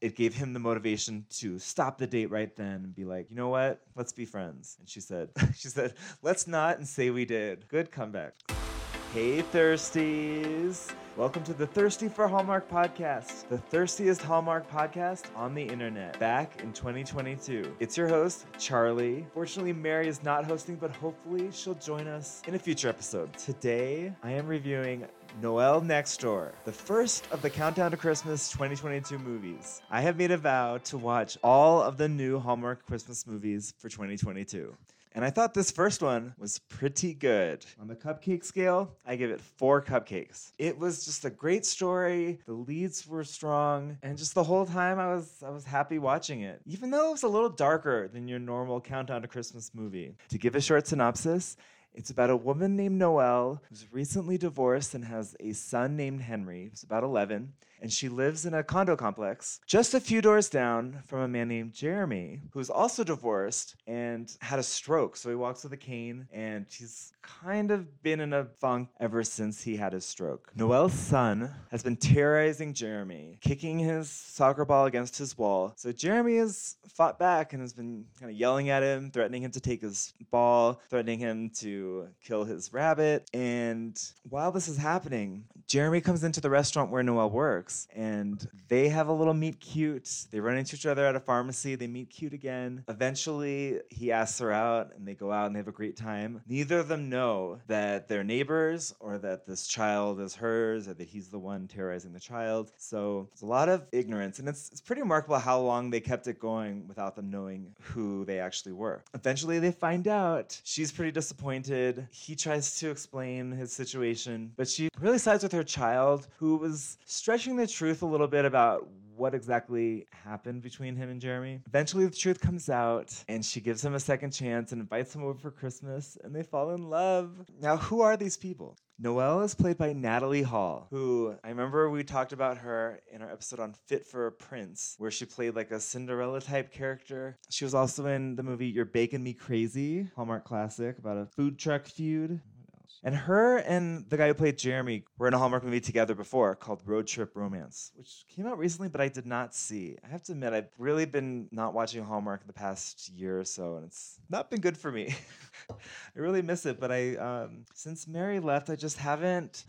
it gave him the motivation to stop the date right then and be like, you know what? Let's be friends. And she said, she said, let's not and say we did. Good comeback. Hey, Thirsties! Welcome to the Thirsty for Hallmark podcast, the thirstiest Hallmark podcast on the internet, back in 2022. It's your host, Charlie. Fortunately, Mary is not hosting, but hopefully she'll join us in a future episode. Today, I am reviewing Noel Next Door, the first of the Countdown to Christmas 2022 movies. I have made a vow to watch all of the new Hallmark Christmas movies for 2022. And I thought this first one was pretty good. On the cupcake scale, I give it four cupcakes. It was just a great story. The leads were strong, and just the whole time I was I was happy watching it. Even though it was a little darker than your normal Countdown to Christmas movie. To give a short synopsis, it's about a woman named Noelle who's recently divorced and has a son named Henry, who's about 11 and she lives in a condo complex just a few doors down from a man named Jeremy, who's also divorced and had a stroke. So he walks with a cane, and he's kind of been in a funk ever since he had his stroke. Noelle's son has been terrorizing Jeremy, kicking his soccer ball against his wall. So Jeremy has fought back and has been kind of yelling at him, threatening him to take his ball, threatening him to kill his rabbit. And while this is happening, Jeremy comes into the restaurant where Noelle works and they have a little meet cute. They run into each other at a pharmacy. They meet cute again. Eventually, he asks her out, and they go out and they have a great time. Neither of them know that they're neighbors or that this child is hers or that he's the one terrorizing the child. So it's a lot of ignorance, and it's, it's pretty remarkable how long they kept it going without them knowing who they actually were. Eventually, they find out. She's pretty disappointed. He tries to explain his situation, but she really sides with her child, who was stretching the truth a little bit about what exactly happened between him and Jeremy. Eventually, the truth comes out, and she gives him a second chance and invites him over for Christmas, and they fall in love. Now, who are these people? Noelle is played by Natalie Hall, who I remember we talked about her in our episode on Fit for a Prince, where she played like a Cinderella type character. She was also in the movie You're Baking Me Crazy, Hallmark classic about a food truck feud. And her and the guy who played Jeremy were in a Hallmark movie together before called Road Trip Romance, which came out recently, but I did not see. I have to admit, I've really been not watching Hallmark the past year or so, and it's not been good for me. I really miss it, but I, um, since Mary left, I just haven't,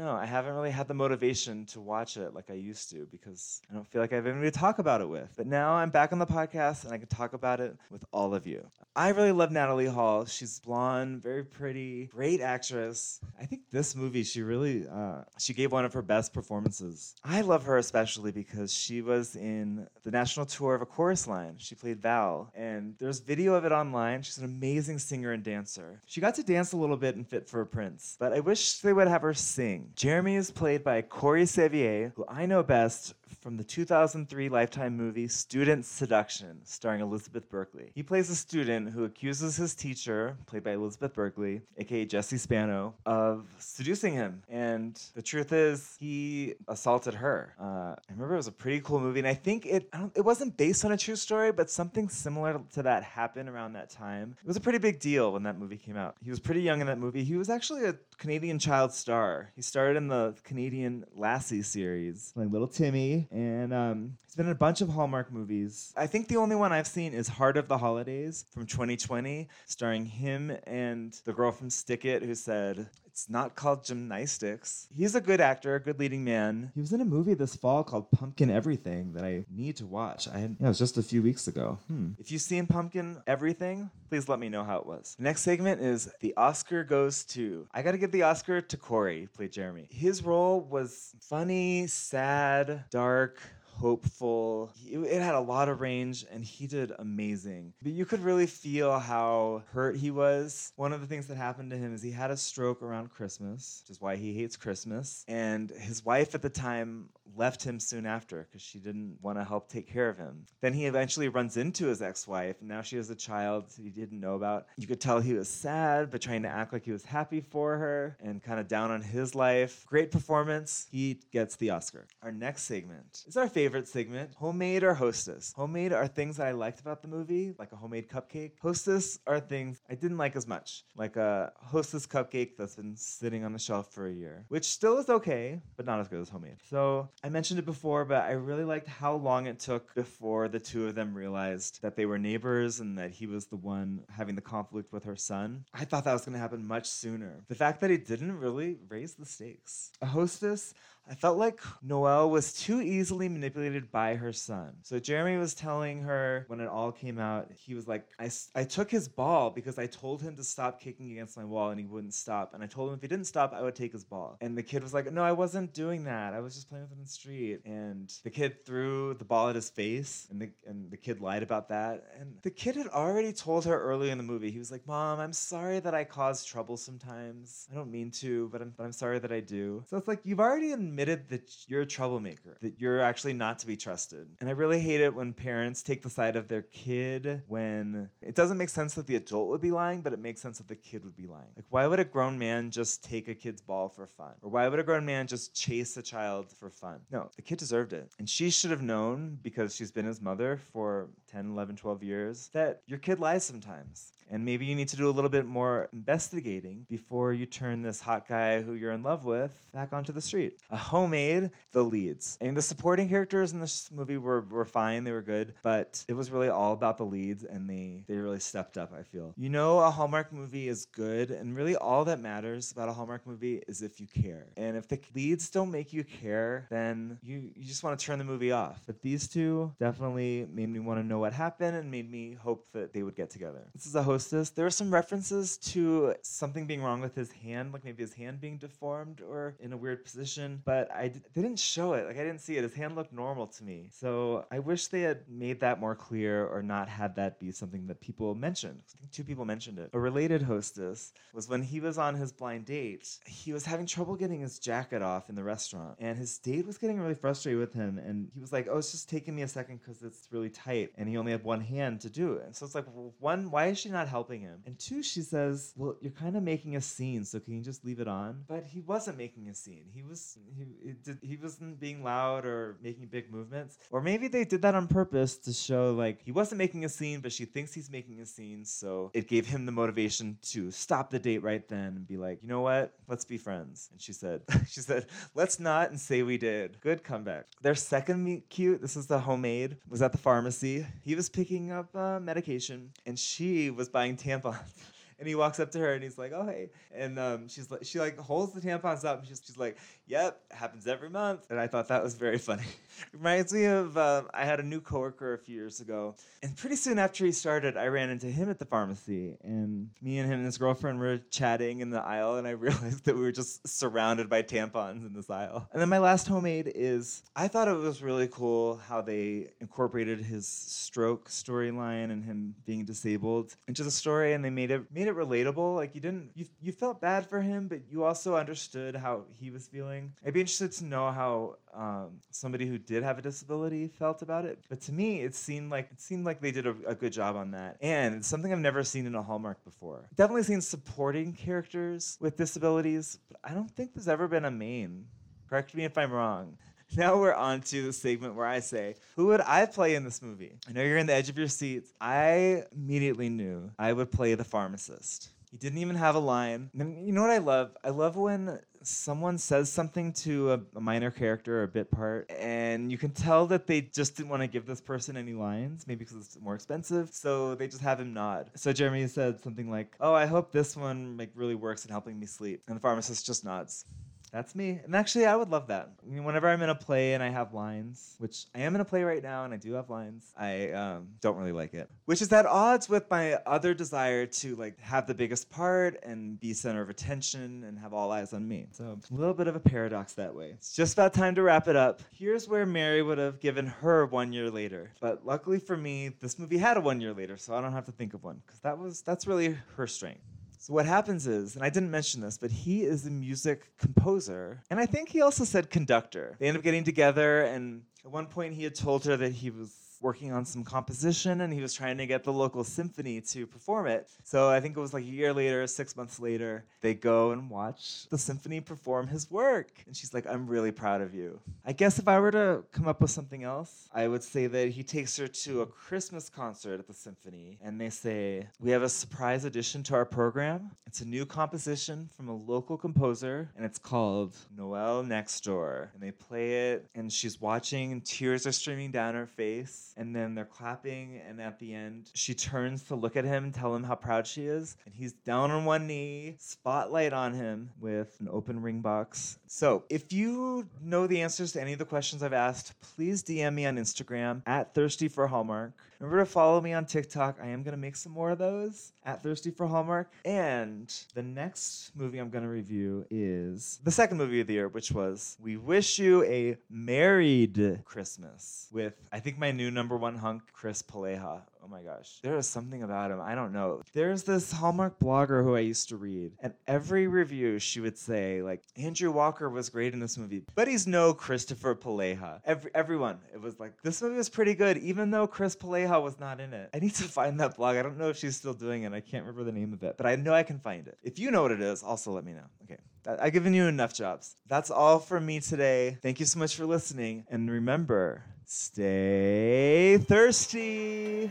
know, I haven't really had the motivation to watch it like I used to because I don't feel like I have anybody to talk about it with. But now I'm back on the podcast and I can talk about it with all of you. I really love Natalie Hall. She's blonde, very pretty, great actress. I think this movie, she really, uh, she gave one of her best performances. I love her especially because she was in the national tour of a chorus line. She played Val, and there's video of it online. She's an amazing singer and dancer. She got to dance a little bit in Fit for a Prince, but I wish they would have her sing. Jeremy is played by Corey Sevier, who I know best from the 2003 Lifetime movie Student Seduction, starring Elizabeth Berkley. He plays a student who accuses his teacher, played by Elizabeth Berkley, aka Jesse Spano, of seducing him. And the truth is, he assaulted her. Uh, I remember it was a pretty cool movie, and I think it I it wasn't based on a true story, but something similar to that happened around that time. It was a pretty big deal when that movie came out. He was pretty young in that movie. He was actually a Canadian child star. He starred in the Canadian Lassie series, like Little Timmy, and um, he's been in a bunch of Hallmark movies. I think the only one I've seen is Heart of the Holidays from 2020, starring him and the girl from Stick It who said, it's not called Gymnastics. He's a good actor, a good leading man. He was in a movie this fall called Pumpkin Everything that I need to watch. I had, yeah, it was just a few weeks ago. Hmm. If you've seen Pumpkin Everything, please let me know how it was. Next segment is The Oscar Goes To. I gotta give the Oscar to Corey, played Jeremy. His role was funny, sad, dark, hopeful. It had a lot of range, and he did amazing. But you could really feel how hurt he was. One of the things that happened to him is he had a stroke around Christmas, which is why he hates Christmas. And his wife at the time left him soon after because she didn't want to help take care of him. Then he eventually runs into his ex wife, and now she has a child he didn't know about. You could tell he was sad, but trying to act like he was happy for her and kind of down on his life. Great performance. He gets the Oscar. Our next segment is our favorite segment homemade or hostess. Homemade are things that I liked about the movie, like a homemade cupcake. Hostess are things I didn't like as much, like a hostess cupcake that's been sitting on the shelf for a year, which still is okay, but not as good as homemade. So I mentioned it before, but I really liked how long it took before the two of them realized that they were neighbors and that he was the one having the conflict with her son. I thought that was going to happen much sooner. The fact that he didn't really raise the stakes. A hostess I felt like Noelle was too easily manipulated by her son. So Jeremy was telling her when it all came out, he was like, I, I took his ball because I told him to stop kicking against my wall and he wouldn't stop. And I told him if he didn't stop, I would take his ball. And the kid was like, No, I wasn't doing that. I was just playing with him in the street. And the kid threw the ball at his face and the, and the kid lied about that. And the kid had already told her early in the movie, he was like, Mom, I'm sorry that I cause trouble sometimes. I don't mean to, but I'm, but I'm sorry that I do. So it's like, you've already admitted that you're a troublemaker, that you're actually not to be trusted. And I really hate it when parents take the side of their kid when it doesn't make sense that the adult would be lying, but it makes sense that the kid would be lying. Like, why would a grown man just take a kid's ball for fun? Or why would a grown man just chase a child for fun? No, the kid deserved it. And she should have known because she's been his mother for 10, 11, 12 years that your kid lies sometimes. And maybe you need to do a little bit more investigating before you turn this hot guy who you're in love with back onto the street. A oh, homemade, the leads. And the supporting characters in this movie were, were fine, they were good, but it was really all about the leads and they, they really stepped up, I feel. You know, a Hallmark movie is good, and really all that matters about a Hallmark movie is if you care. And if the leads don't make you care, then you, you just want to turn the movie off. But these two definitely made me want to know what happened and made me hope that they would get together. This is a hostess, there were some references to something being wrong with his hand, like maybe his hand being deformed or in a weird position, but I d- they didn't show it. Like I didn't see it. His hand looked normal to me. So I wish they had made that more clear or not had that be something that people mentioned. I think two people mentioned it. A related hostess was when he was on his blind date, he was having trouble getting his jacket off in the restaurant, and his date was getting really frustrated with him, and he was like, "Oh, it's just taking me a second because it's really tight," and he only had one hand to do it. And so it's like, well, one, why is she not helping him. And two, she says, "Well, you're kind of making a scene, so can you just leave it on?" But he wasn't making a scene. He was he did, he wasn't being loud or making big movements. Or maybe they did that on purpose to show like he wasn't making a scene, but she thinks he's making a scene, so it gave him the motivation to stop the date right then and be like, "You know what? Let's be friends." And she said, "She said, let's not and say we did." Good comeback. Their second meet cute. This is the homemade. Was at the pharmacy. He was picking up uh, medication, and she was buying tampons. And he walks up to her and he's like, "Oh hey," and um, she's like, she like holds the tampons up and she's, she's like, "Yep, happens every month." And I thought that was very funny. Reminds me of uh, I had a new coworker a few years ago, and pretty soon after he started, I ran into him at the pharmacy, and me and him and his girlfriend were chatting in the aisle, and I realized that we were just surrounded by tampons in this aisle. And then my last homemade is I thought it was really cool how they incorporated his stroke storyline and him being disabled into the story, and they made it made it relatable. Like you didn't you you felt bad for him, but you also understood how he was feeling. I'd be interested to know how um, somebody who did have a disability felt about it. But to me, it seemed like it seemed like they did a, a good job on that, and it's something I've never seen in a Hallmark before. Definitely seen supporting characters with disabilities, but I don't think there's ever been a main. Correct me if I'm wrong. Now we're on to the segment where I say, Who would I play in this movie? I know you're in the edge of your seats. I immediately knew I would play the pharmacist. He didn't even have a line. And you know what I love? I love when someone says something to a, a, minor character or a bit part, and you can tell that they just didn't want to give this person any lines, maybe because it's more expensive. So they just have him nod. So Jeremy said something like, "Oh, I hope this one like really works in helping me sleep," and the pharmacist just nods. That's me. And actually, I would love that. I mean, whenever I'm in a play and I have lines, which I am in a play right now and I do have lines, I um, don't really like it. Which is at odds with my other desire to like have the biggest part and be center of attention and have all eyes on me. So a little bit of a paradox that way. It's just about time to wrap it up. Here's where Mary would have given her one year later. But luckily for me, this movie had a one year later, so I don't have to think of one because that was that's really her strength. So what happens is, and I didn't mention this, but he is a music composer, and I think he also said conductor. They end up getting together, and at one point he had told her that he was working on some composition and he was trying to get the local symphony to perform it. So I think it was like a year later, six months later, they go and watch the symphony perform his work. And she's like, I'm really proud of you. I guess if I were to come up with something else, I would say that he takes her to a Christmas concert at the symphony and they say, We have a surprise addition to our program. It's a new composition from a local composer and it's called Noel Next Door. And they play it and she's watching and tears are streaming down her face. And then they're clapping. And at the end, she turns to look at him tell him how proud she is. And he's down on one knee, spotlight on him with an open ring box. So if you know the answers to any of the questions I've asked, please DM me on Instagram at Thirsty for Hallmark. Remember to follow me on TikTok. I am going to make some more of those at Thirsty for Hallmark. And the next movie I'm going to review is the second movie of the year, which was We Wish You a Married Christmas with, I think, my new number one hunk, Chris Paleja. Oh my gosh. There is something about him. I don't know. There's this Hallmark blogger who I used to read, and every review she would say, like, Andrew Walker was great in this movie, but he's no Christopher Paleja. Every, everyone, it was like, this movie was pretty good, even though Chris Paleja was not in it. I need to find that blog. I don't know if she's still doing it. I can't remember the name of it, but I know I can find it. If you know what it is, also let me know. Okay. I've given you enough jobs. That's all for me today. Thank you so much for listening. And remember, stay thirsty.